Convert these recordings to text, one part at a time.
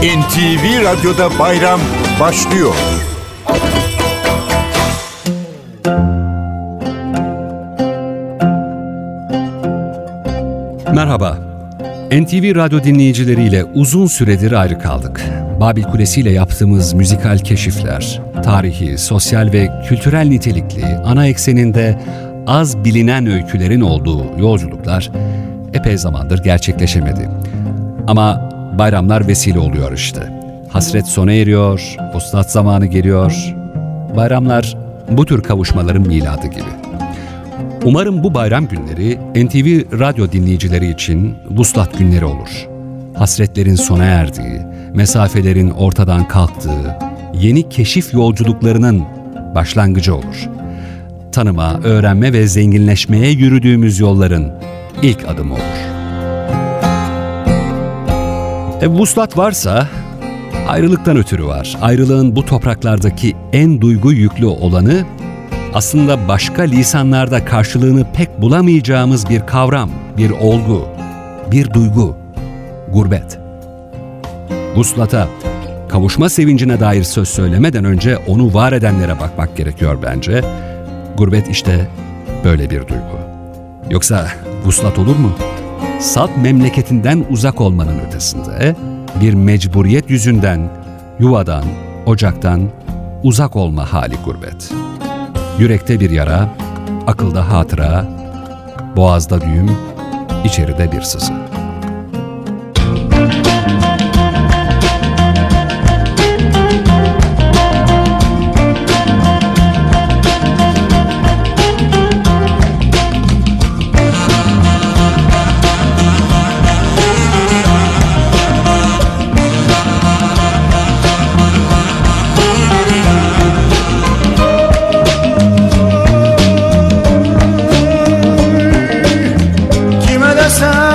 NTV Radyo'da bayram başlıyor. Merhaba. NTV Radyo dinleyicileriyle uzun süredir ayrı kaldık. Babil Kulesi ile yaptığımız müzikal keşifler, tarihi, sosyal ve kültürel nitelikli, ana ekseninde az bilinen öykülerin olduğu yolculuklar epey zamandır gerçekleşemedi. Ama bayramlar vesile oluyor işte. Hasret sona eriyor, vuslat zamanı geliyor. Bayramlar bu tür kavuşmaların miladı gibi. Umarım bu bayram günleri NTV radyo dinleyicileri için vuslat günleri olur. Hasretlerin sona erdiği, mesafelerin ortadan kalktığı, yeni keşif yolculuklarının başlangıcı olur. Tanıma, öğrenme ve zenginleşmeye yürüdüğümüz yolların ilk adımı olur. E, vuslat varsa ayrılıktan ötürü var. Ayrılığın bu topraklardaki en duygu yüklü olanı aslında başka lisanlarda karşılığını pek bulamayacağımız bir kavram, bir olgu, bir duygu, gurbet. Vuslata, kavuşma sevincine dair söz söylemeden önce onu var edenlere bakmak gerekiyor bence. Gurbet işte böyle bir duygu. Yoksa vuslat olur mu? Salt memleketinden uzak olmanın ötesinde bir mecburiyet yüzünden yuvadan, ocaktan uzak olma hali gurbet. Yürekte bir yara, akılda hatıra, boğazda düğüm, içeride bir sızı. 세상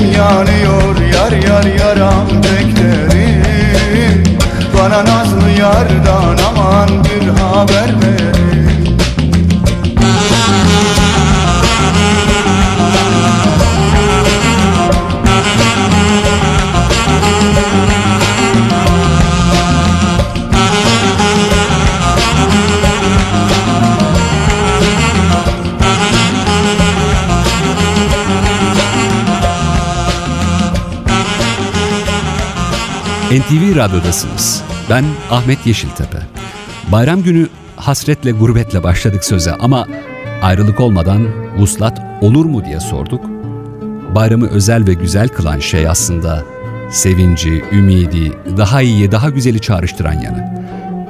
İçerim yanıyor yar yar yaram beklerim. Bana nazlı yardan aman bir haber verin NTV Radyo'dasınız. Ben Ahmet Yeşiltepe. Bayram günü hasretle gurbetle başladık söze ama ayrılık olmadan vuslat olur mu diye sorduk. Bayramı özel ve güzel kılan şey aslında sevinci, ümidi, daha iyiye, daha güzeli çağrıştıran yanı.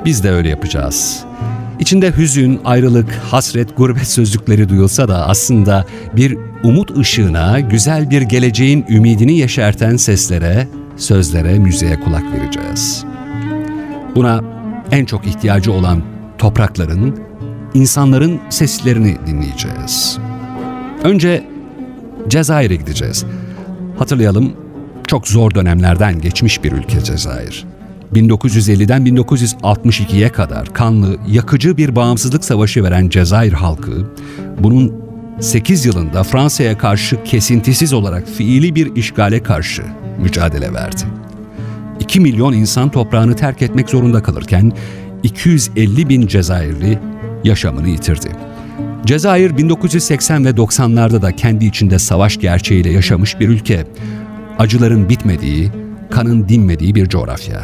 Biz de öyle yapacağız. İçinde hüzün, ayrılık, hasret, gurbet sözcükleri duyulsa da aslında bir umut ışığına, güzel bir geleceğin ümidini yeşerten seslere, sözlere, müziğe kulak vereceğiz. Buna en çok ihtiyacı olan toprakların, insanların seslerini dinleyeceğiz. Önce Cezayir'e gideceğiz. Hatırlayalım, çok zor dönemlerden geçmiş bir ülke Cezayir. 1950'den 1962'ye kadar kanlı, yakıcı bir bağımsızlık savaşı veren Cezayir halkı, bunun 8 yılında Fransa'ya karşı kesintisiz olarak fiili bir işgale karşı mücadele verdi. 2 milyon insan toprağını terk etmek zorunda kalırken 250 bin Cezayirli yaşamını yitirdi. Cezayir 1980 ve 90'larda da kendi içinde savaş gerçeğiyle yaşamış bir ülke. Acıların bitmediği, kanın dinmediği bir coğrafya.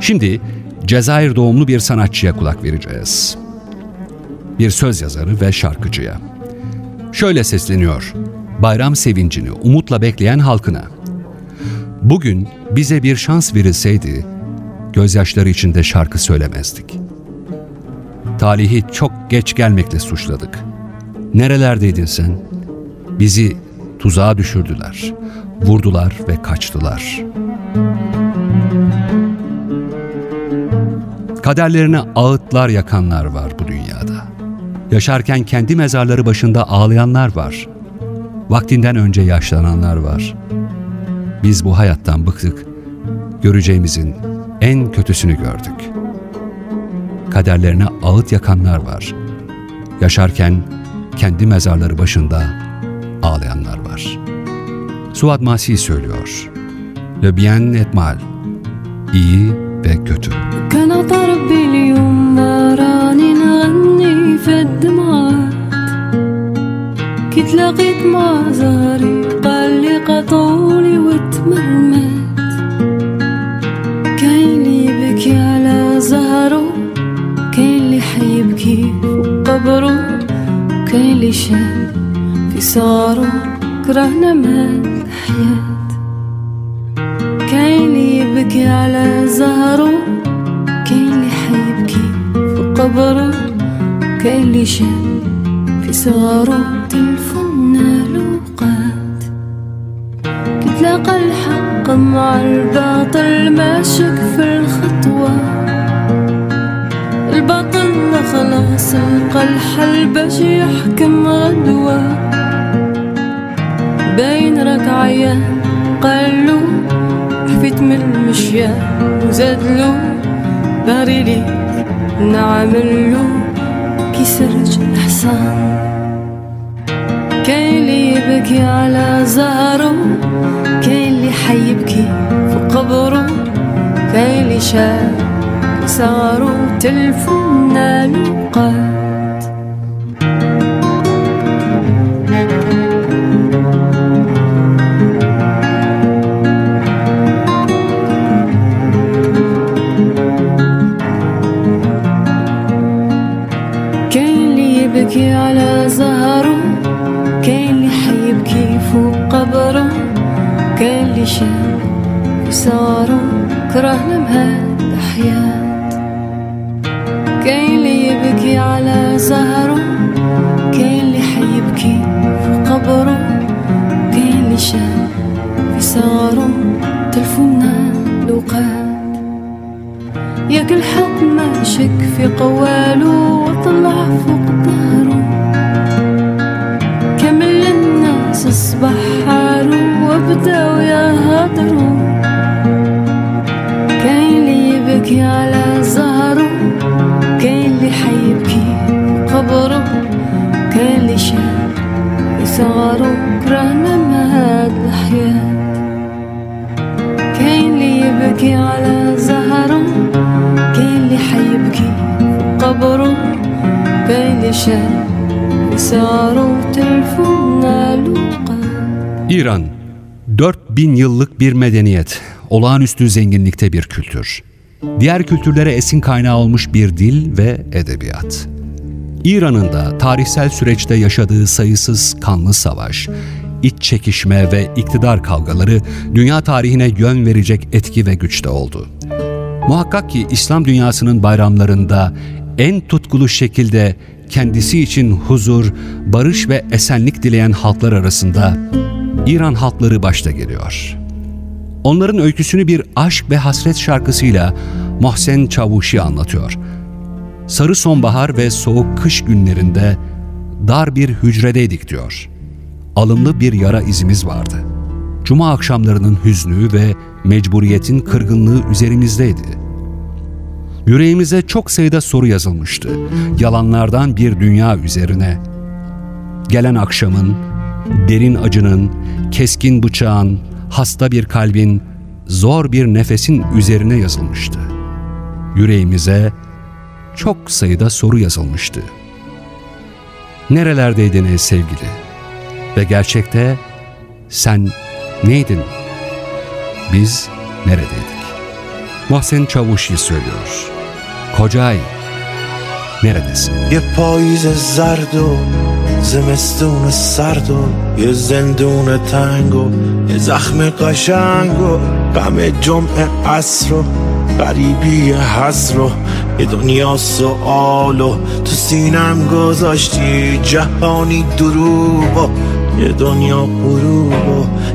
Şimdi Cezayir doğumlu bir sanatçıya kulak vereceğiz. Bir söz yazarı ve şarkıcıya. Şöyle sesleniyor, bayram sevincini umutla bekleyen halkına. Bugün bize bir şans verilseydi, gözyaşları içinde şarkı söylemezdik. Talihi çok geç gelmekle suçladık. Nerelerdeydin sen? Bizi tuzağa düşürdüler, vurdular ve kaçtılar. Kaderlerine ağıtlar yakanlar var yaşarken kendi mezarları başında ağlayanlar var. Vaktinden önce yaşlananlar var. Biz bu hayattan bıktık. Göreceğimizin en kötüsünü gördük. Kaderlerine ağıt yakanlar var. Yaşarken kendi mezarları başında ağlayanlar var. Suat Masi söylüyor. Le bien et mal. İyi ve kötü. Kanada في الدمعات كي تلاقيت مع زهري قال لي قطولي وتمرمت. كاين اللي يبكي على زهره كاين اللي حيبكي فوق قبره كاين اللي شاب في صغره كرهنا مات الحياة كاين اللي يبكي على زهره كاين اللي حيبكي في قبره شاف في صغره تلفنا لوقات. كتلاقى الحق مع الباطل ماشك في الخطوة. الباطل خلاص لقى الحل باش يحكم غدوة. باين راك عيان قالو حفيت من المشيان وزادلو بغري لي نعملو. سرج الحصان كاين اللي يبكي على زهره كاين اللي حيبكي في قبره كاين اللي شاف صاروا تلفنا لوقات يبكي على زهره كاين اللي حيبكي فوق قبره كاين اللي شاف صاروا كرهنا بهاد الحياة. كاين اللي يبكي على زهره كاين اللي حيبكي فوق قبره كاين اللي شاف صاروا تلفونا الأوقات ياك الحق ما شك في قواله وطلع فوق ظهره كاين لي يبكي على زهره كاين لي حيبكي قبره كاين لي مهاد الحياة. كاين لي يبكي على زهره كاين لي حيبكي قبره كاين لي تلفون قال إيران. 4000 yıllık bir medeniyet, olağanüstü zenginlikte bir kültür. diğer kültürlere esin kaynağı olmuş bir dil ve edebiyat. İran'ın da tarihsel süreçte yaşadığı sayısız kanlı savaş, iç çekişme ve iktidar kavgaları dünya tarihine yön verecek etki ve güçte oldu. Muhakkak ki İslam dünyasının bayramlarında en tutkulu şekilde kendisi için huzur, barış ve esenlik dileyen halklar arasında İran halkları başta geliyor. Onların öyküsünü bir aşk ve hasret şarkısıyla Mohsen Çavuşi anlatıyor. Sarı sonbahar ve soğuk kış günlerinde dar bir hücredeydik diyor. Alımlı bir yara izimiz vardı. Cuma akşamlarının hüznü ve mecburiyetin kırgınlığı üzerimizdeydi. Yüreğimize çok sayıda soru yazılmıştı. Yalanlardan bir dünya üzerine. Gelen akşamın, derin acının, keskin bıçağın, hasta bir kalbin, zor bir nefesin üzerine yazılmıştı. Yüreğimize çok sayıda soru yazılmıştı. Nerelerdeydin ey sevgili? Ve gerçekte sen neydin? Biz neredeydik? Muhsen Çavuşi söylüyor. Kocay, neredesin? یه پاییز زرد و زمستون سرد و یه زندون تنگ و یه زخم قشنگ و غم جمعه عصر و غریبی حسر و یه دنیا سوال و تو سینم گذاشتی جهانی دروب و یه دنیا غروب و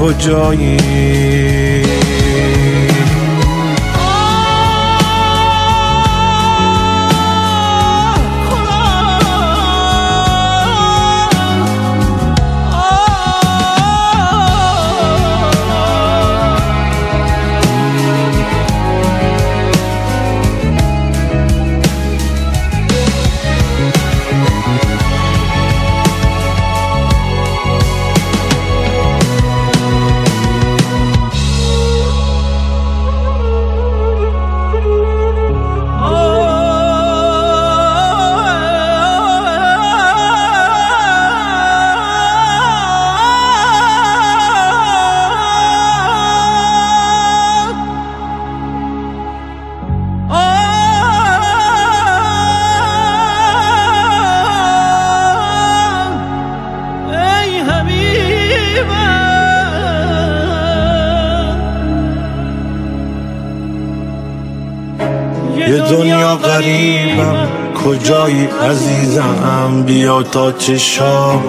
کجایی؟ کجایی عزیزم بیا تا چشام.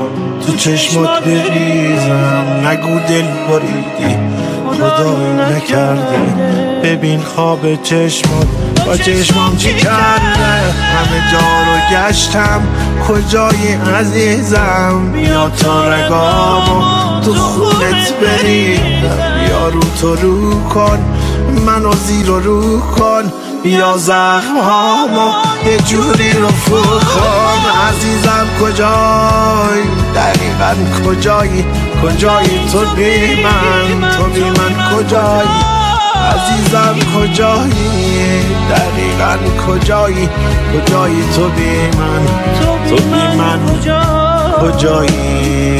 تو چشمات بریزم نگو دل بریدی. خدای نکرده. ببین خواب چشمات با چشمام چی کرده؟ همه جا رو گشتم کجایی عزیزم؟ بیا تا رگامو تو خونت بریدم بیا رو تو رو کن منو زیر رو کن. بیا زخم هامو یه جوری رو کن. عزیزم کجایی؟ دقیقا کجایی؟ کجایی تو بی من؟ تو بی من کجایی؟ عزیزم کجایی؟ دقیقا کجایی؟ کجایی تو بی من؟ تو بی من کجایی؟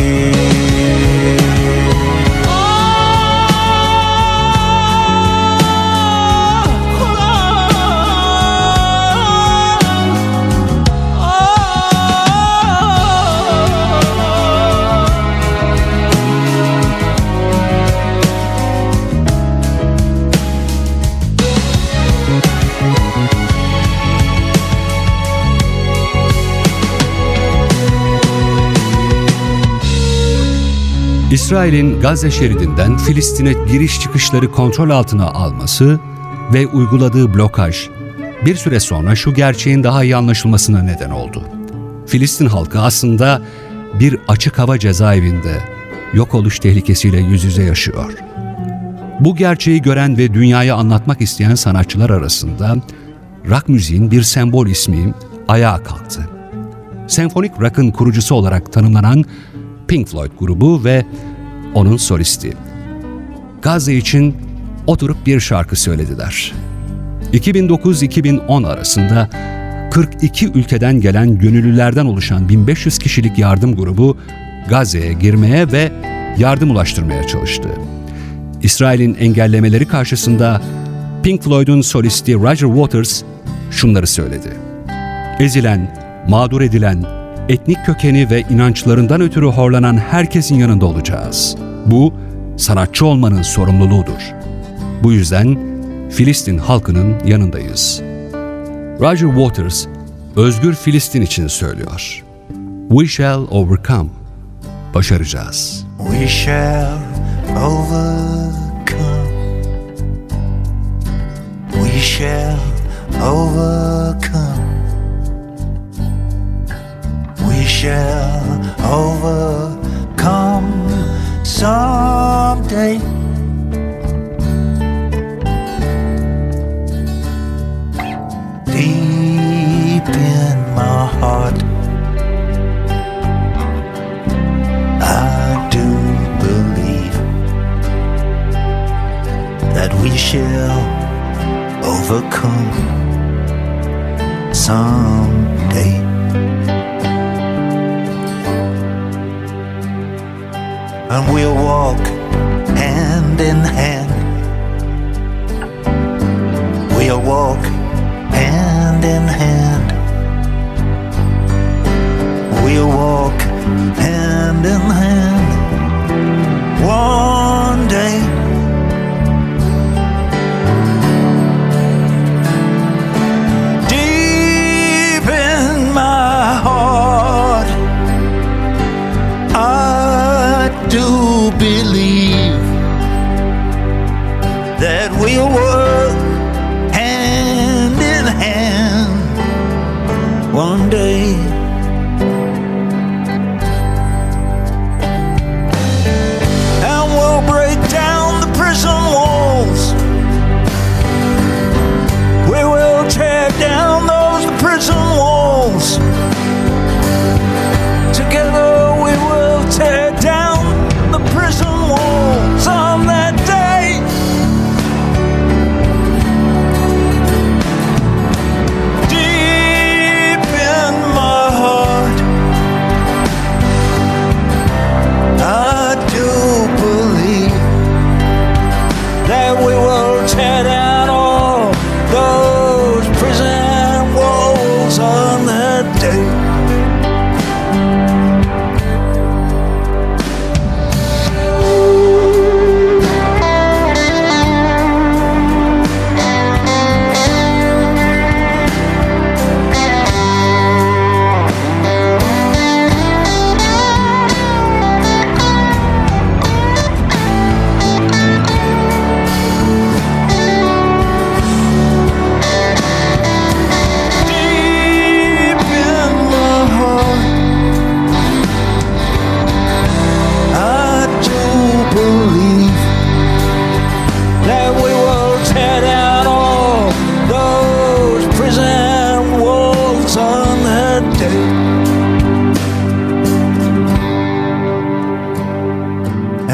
İsrail'in Gazze şeridinden Filistin'e giriş çıkışları kontrol altına alması ve uyguladığı blokaj bir süre sonra şu gerçeğin daha iyi anlaşılmasına neden oldu. Filistin halkı aslında bir açık hava cezaevinde yok oluş tehlikesiyle yüz yüze yaşıyor. Bu gerçeği gören ve dünyaya anlatmak isteyen sanatçılar arasında rock müziğin bir sembol ismi ayağa kalktı. Senfonik rock'ın kurucusu olarak tanımlanan Pink Floyd grubu ve onun solisti. Gazze için oturup bir şarkı söylediler. 2009-2010 arasında 42 ülkeden gelen gönüllülerden oluşan 1500 kişilik yardım grubu Gazze'ye girmeye ve yardım ulaştırmaya çalıştı. İsrail'in engellemeleri karşısında Pink Floyd'un solisti Roger Waters şunları söyledi. Ezilen, mağdur edilen, etnik kökeni ve inançlarından ötürü horlanan herkesin yanında olacağız. Bu, sanatçı olmanın sorumluluğudur. Bu yüzden Filistin halkının yanındayız. Roger Waters, özgür Filistin için söylüyor. We shall overcome. Başaracağız. We shall overcome. We shall overcome. Shall overcome someday. Deep in my heart, I do believe that we shall overcome someday. And we'll walk hand in hand.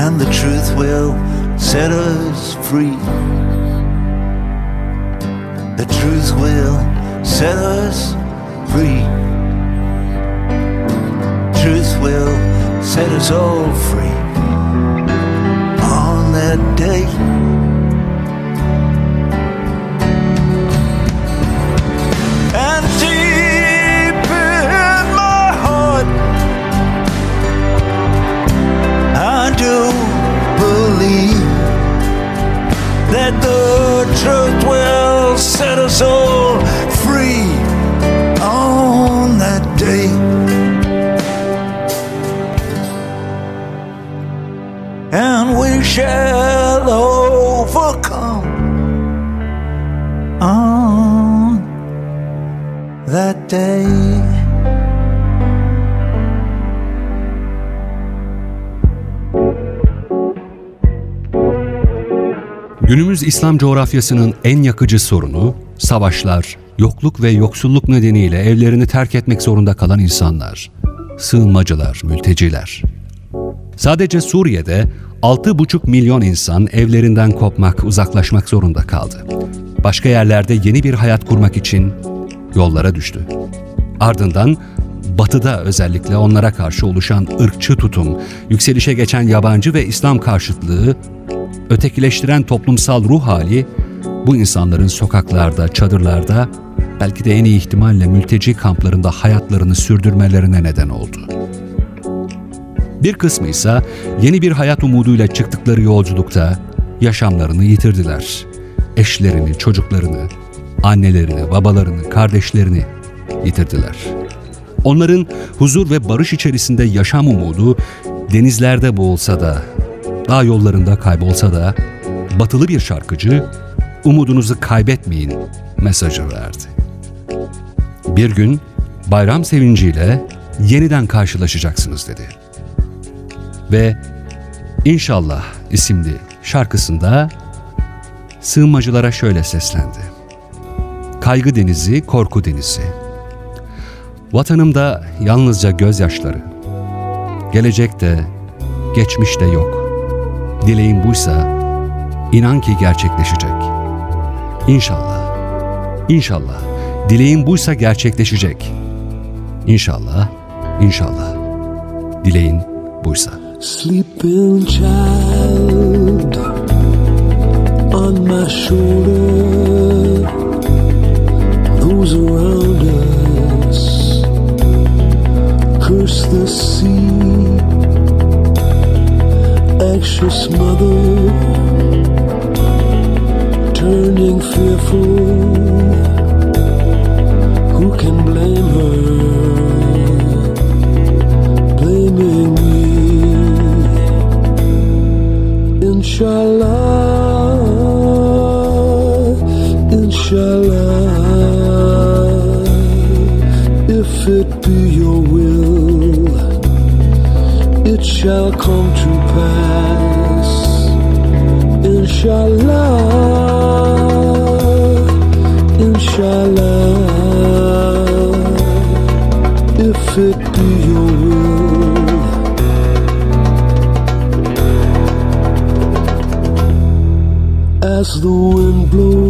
And the truth will set us free. The truth will set us free. Truth will set us all free on that day. That the truth will set us all free on that day. And we shall overcome on that day. Günümüz İslam coğrafyasının en yakıcı sorunu savaşlar, yokluk ve yoksulluk nedeniyle evlerini terk etmek zorunda kalan insanlar, sığınmacılar, mülteciler. Sadece Suriye'de 6,5 milyon insan evlerinden kopmak, uzaklaşmak zorunda kaldı. Başka yerlerde yeni bir hayat kurmak için yollara düştü. Ardından Batı'da özellikle onlara karşı oluşan ırkçı tutum, yükselişe geçen yabancı ve İslam karşıtlığı, ötekileştiren toplumsal ruh hali bu insanların sokaklarda, çadırlarda, belki de en iyi ihtimalle mülteci kamplarında hayatlarını sürdürmelerine neden oldu. Bir kısmı ise yeni bir hayat umuduyla çıktıkları yolculukta yaşamlarını yitirdiler. Eşlerini, çocuklarını, annelerini, babalarını, kardeşlerini yitirdiler. Onların huzur ve barış içerisinde yaşam umudu denizlerde boğulsa da, dağ yollarında kaybolsa da, batılı bir şarkıcı umudunuzu kaybetmeyin mesajı verdi. Bir gün bayram sevinciyle yeniden karşılaşacaksınız dedi. Ve İnşallah isimli şarkısında sığınmacılara şöyle seslendi. Kaygı denizi, korku denizi. Vatanımda yalnızca gözyaşları. Gelecekte, geçmişte yok. Dileğim buysa, inan ki gerçekleşecek. İnşallah, inşallah, dileğim buysa gerçekleşecek. İnşallah, inşallah, dileğin buysa. Sleeping child on my shoulder, those around us curse the sea. Anxious mother turning fearful. Who can blame her? Blaming me. Inshallah, Inshallah, if it be your will, it shall come to pass. Inshallah, Inshallah, if it be your will. as the wind blows,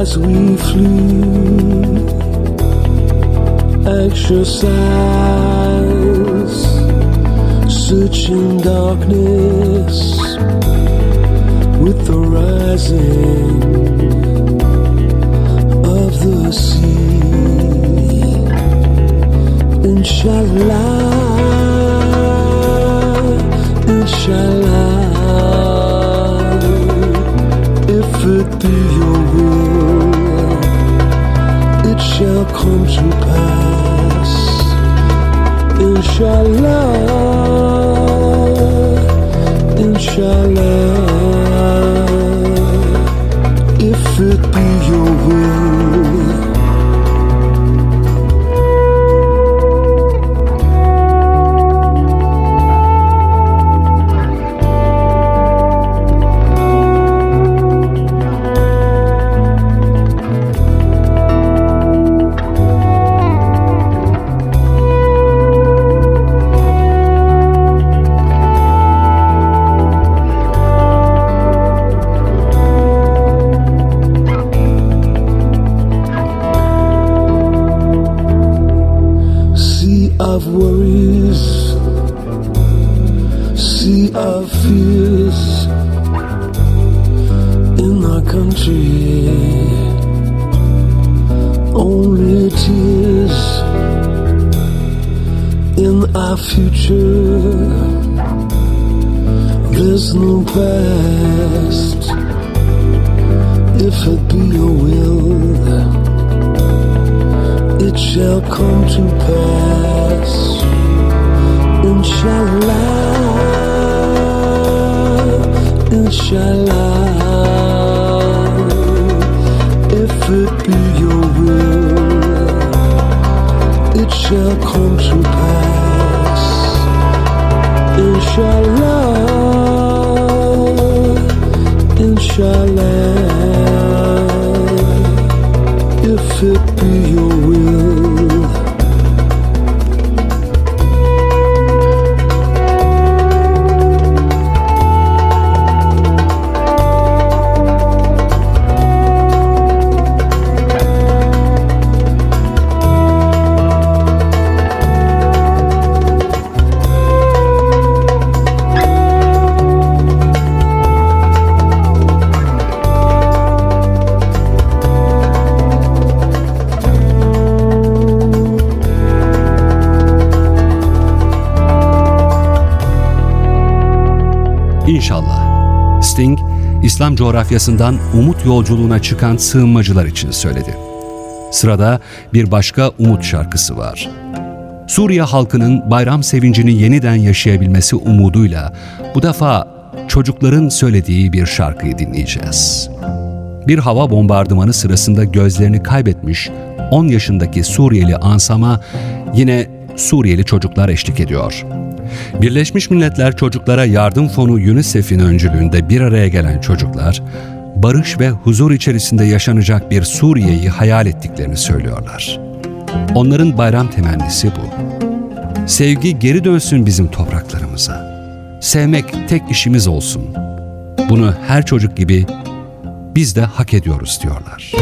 as we flee. Anxious eyes searching darkness with the rising of the sea. Inshallah, Inshallah, if it be your will, come to pass. Inshallah, Inshallah, if it be our future. There's no past if it be your will it shall come to pass. Inshallah, Inshallah, if it be your will, it shall come to pass. Inshallah, Inshallah, if it be your will. İslam coğrafyasından umut yolculuğuna çıkan sığınmacılar için söyledi. Sırada bir başka umut şarkısı var. Suriye halkının bayram sevincini yeniden yaşayabilmesi umuduyla bu defa çocukların söylediği bir şarkıyı dinleyeceğiz. Bir hava bombardımanı sırasında gözlerini kaybetmiş 10 yaşındaki Suriyeli Ansama yine Suriyeli çocuklar eşlik ediyor. Birleşmiş Milletler Çocuklara Yardım Fonu UNICEF'in öncülüğünde bir araya gelen çocuklar, barış ve huzur içerisinde yaşanacak bir Suriye'yi hayal ettiklerini söylüyorlar. Onların bayram temennisi bu. Sevgi geri dönsün bizim topraklarımıza. Sevmek tek işimiz olsun. Bunu her çocuk gibi biz de hak ediyoruz diyorlar.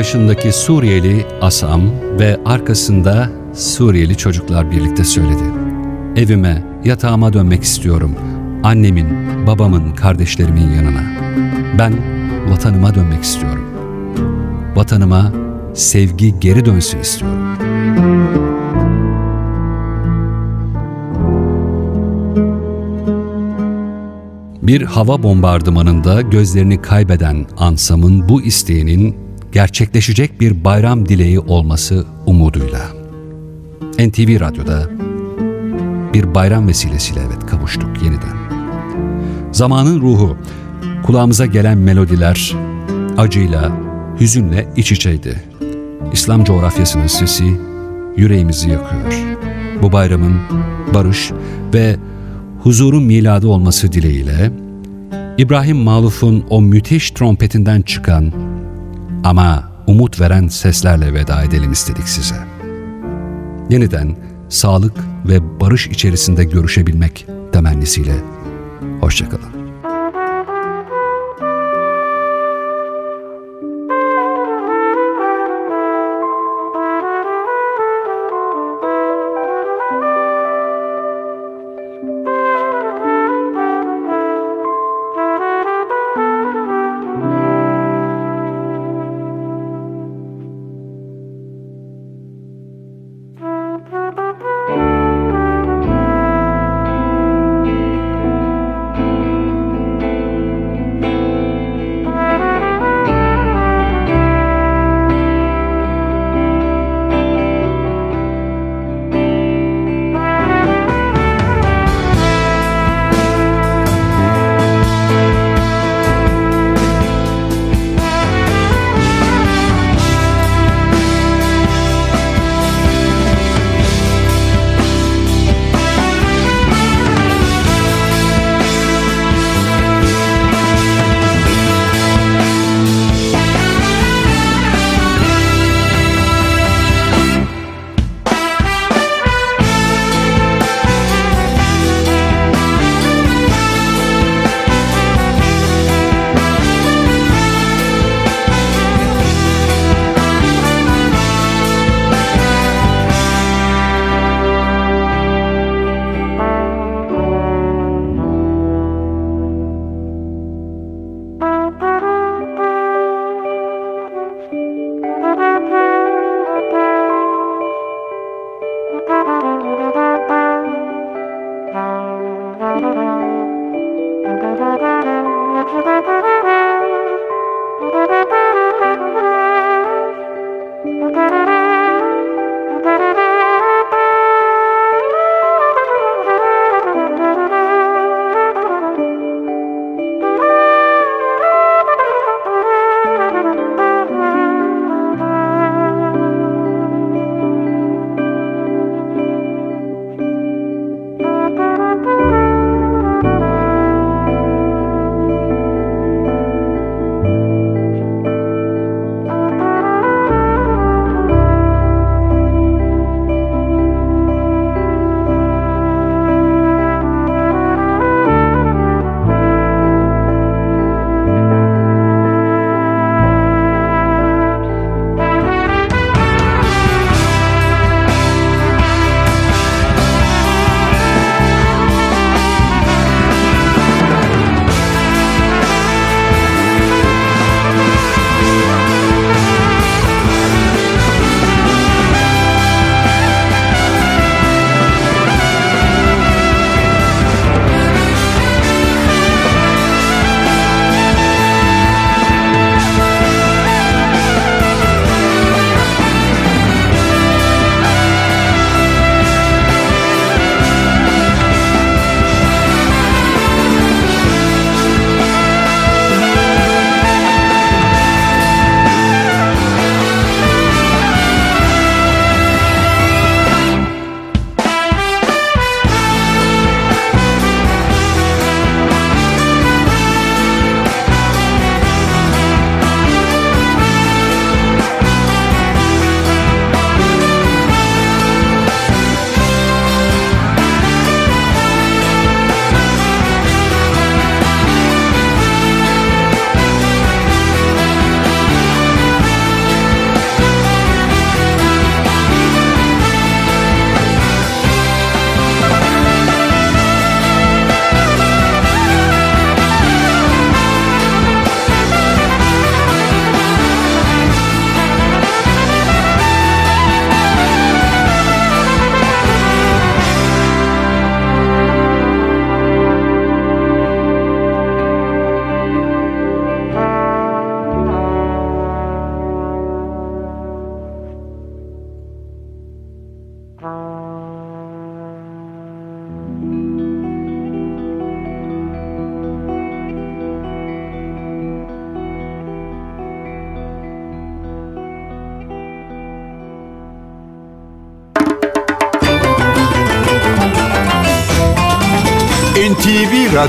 Yaşındaki Suriyeli Asam ve arkasında Suriyeli çocuklar birlikte söyledi. Evime, yatağıma dönmek istiyorum. Annemin, babamın, kardeşlerimin yanına. Ben vatanıma dönmek istiyorum. Vatanıma sevgi geri dönsün istiyorum. Bir hava bombardımanında gözlerini kaybeden Ansam'ın bu isteğinin gerçekleşecek bir bayram dileği olması umuduyla. NTV Radyo'da bir bayram vesilesiyle evet kavuştuk yeniden. Zamanın ruhu, kulağımıza gelen melodiler acıyla, hüzünle iç içeydi. İslam coğrafyasının sesi yüreğimizi yakıyor. Bu bayramın barış ve huzurun miladı olması dileğiyle İbrahim Maluf'un o müthiş trompetinden çıkan ama umut veren seslerle veda edelim istedik size. Yeniden sağlık ve barış içerisinde görüşebilmek temennisiyle hoşçakalın.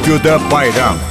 Radyo'da bayram.